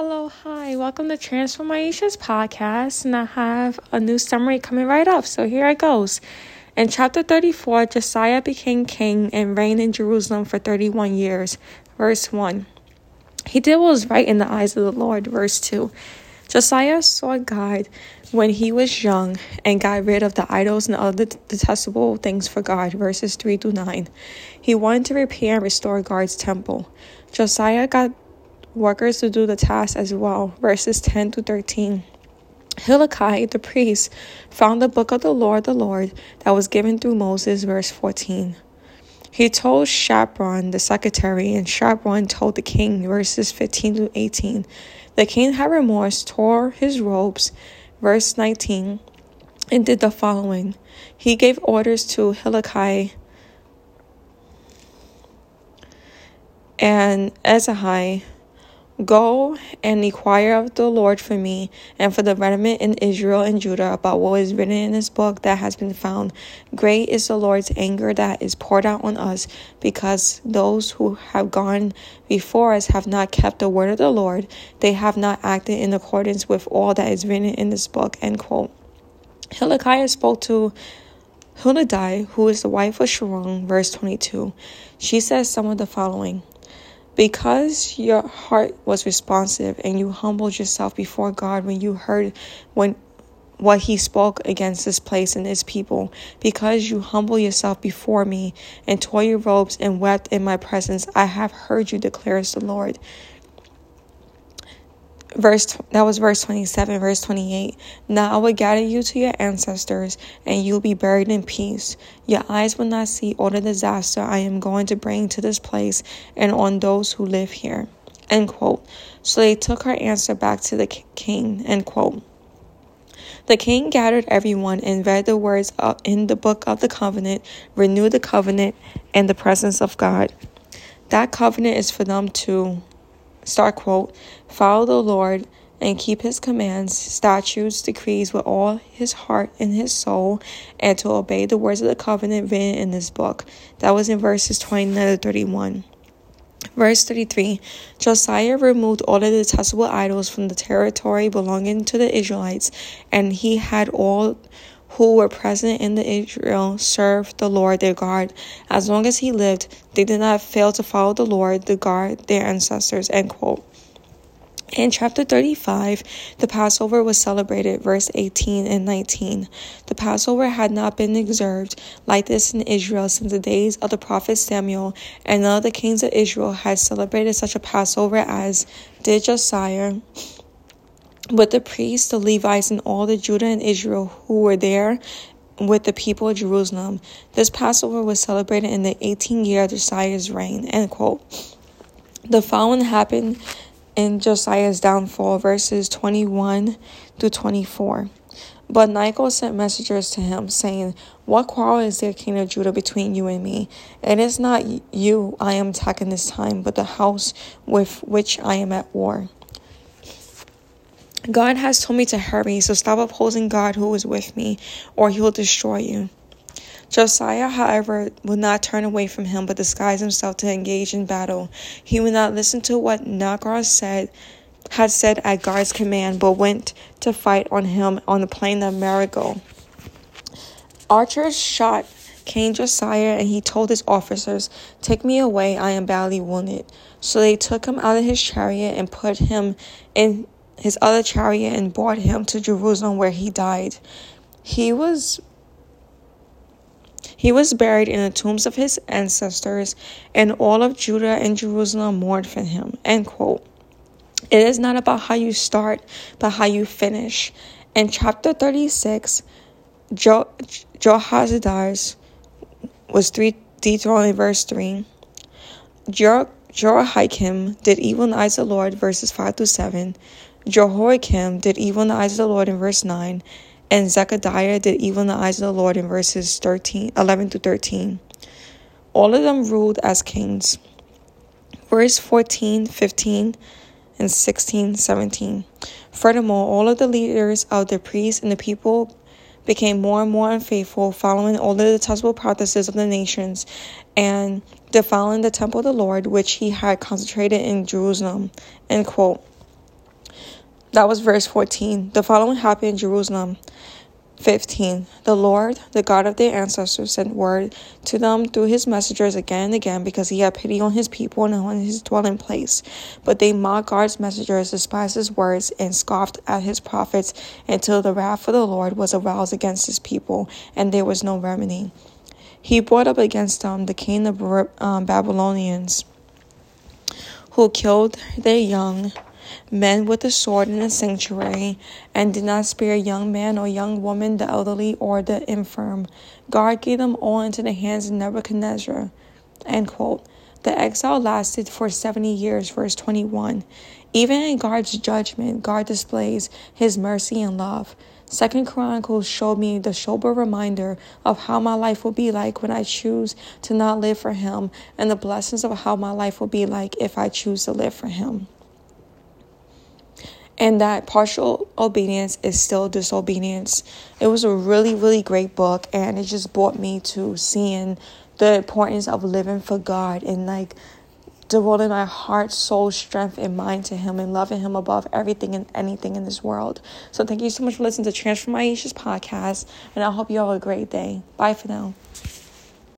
Hello, hi, welcome to Transform Aisha's podcast, and I have a new summary coming right up. So here it goes. In chapter 34, Josiah became king and reigned in Jerusalem for 31 years. Verse 1. He did what was right in the eyes of the Lord. Verse 2. Josiah sought God when he was young and got rid of the idols and other detestable things for God. Verses 3 to 9. He wanted to repair and restore God's temple. Josiah got workers to do the task as well. Verses 10 to 13. Hilkiah the priest found the book of the Lord, the Lord, that was given through Moses, verse 14. He told Shaphan the secretary, and Shaphan told the king, verses 15 to 18. The king had remorse, tore his robes, verse 19, and did the following. He gave orders to Hilkiah and Asaiah Go and inquire of the Lord for me and for the remnant in Israel and Judah about what is written in this book that has been found. Great is the Lord's anger that is poured out on us because those who have gone before us have not kept the word of the Lord. They have not acted in accordance with all that is written in this book. End quote. Hilkiah spoke to Huldah, who is the wife of Shallum, verse 22. She says some of the following. Because your heart was responsive and you humbled yourself before God when you heard when what he spoke against this place and its people, because you humble yourself before me and tore your robes and wept in my presence, I have heard you, declares the Lord verse that was verse 27 verse 28 now i will gather you to your ancestors and you'll be buried in peace. Your eyes will not see all the disaster i am going to bring to this place and on those who live here. End quote. So they took her answer back to the king. End quote. The king gathered everyone and read the words in the book of the covenant renewed the covenant in the presence of god. That covenant is for them to start quote, follow the Lord and keep his commands, statutes, decrees with all his heart and his soul, and to obey the words of the covenant written in this book. That was in verses 29 to 31. Verse 33 Josiah removed all the detestable idols from the territory belonging to the Israelites, and he had all who were present in the Israel served the Lord their God. As long as he lived, they did not fail to follow the Lord, the God, their ancestors. End quote. In chapter 35, the Passover was celebrated, verse 18 and 19. The Passover had not been observed like this in Israel since the days of the prophet Samuel, and none of the kings of Israel had celebrated such a Passover as did Josiah with the priests, the Levites, and all the Judah and Israel who were there with the people of Jerusalem. This Passover was celebrated in the 18th year of Josiah's reign. End quote. The following happened in Josiah's downfall, verses 21 to 24. But Necho sent messengers to him, saying, What quarrel is there, king of Judah, between you and me? It is not you I am attacking this time, but the house with which I am at war. God has told me to hurry, so stop opposing God who is with me, or he will destroy you. Josiah, however, would not turn away from him, but disguised himself to engage in battle. He would not listen to what Necho said had said at God's command, but went to fight on him on the plain of Megiddo. Archers shot King Josiah, and he told his officers, Take me away, I am badly wounded. So they took him out of his chariot and put him in his other chariot and brought him to Jerusalem where he died. He was he was buried in the tombs of his ancestors, and all of Judah and Jerusalem mourned for him. End quote. It is not about how you start, but how you finish. In chapter 36, jo- Jehoiada was three dethroned in verse 3. Jo- Jehoiakim did evil in the eyes of the Lord, verses 5 through 7. Jehoiakim did evil in the eyes of the Lord in verse 9, and Zechariah did evil in the eyes of the Lord in verses 13, 11 to 13. All of them ruled as kings. Verse 14, 15, and 16, 17. Furthermore, all of the leaders of the priests and the people became more and more unfaithful, following all the detestable practices of the nations and defiling the temple of the Lord, which he had concentrated in Jerusalem. End quote. That was verse 14. The following happened in Jerusalem. 15. The Lord, the God of their ancestors, sent word to them through his messengers again and again because he had pity on his people and on his dwelling place. But they mocked God's messengers, despised his words, and scoffed at his prophets until the wrath of the Lord was aroused against his people, and there was no remedy. He brought up against them the king of um, Babylonians, who killed their young men with the sword in the sanctuary, and did not spare young man or young woman, the elderly or the infirm. God gave them all into the hands of Nebuchadnezzar. End quote. The exile lasted for 70 years, verse 21. Even in God's judgment, God displays his mercy and love. Second Chronicles showed me the sober reminder of how my life will be like when I choose to not live for him, and the blessings of how my life will be like if I choose to live for him and that partial obedience is still disobedience. It was a really, really great book, and it just brought me to seeing the importance of living for God and like devoting my heart, soul, strength, and mind to Him and loving Him above everything and anything in this world. So, thank you so much for listening to Transform My Aisha's podcast, and I hope you have a great day. Bye for now.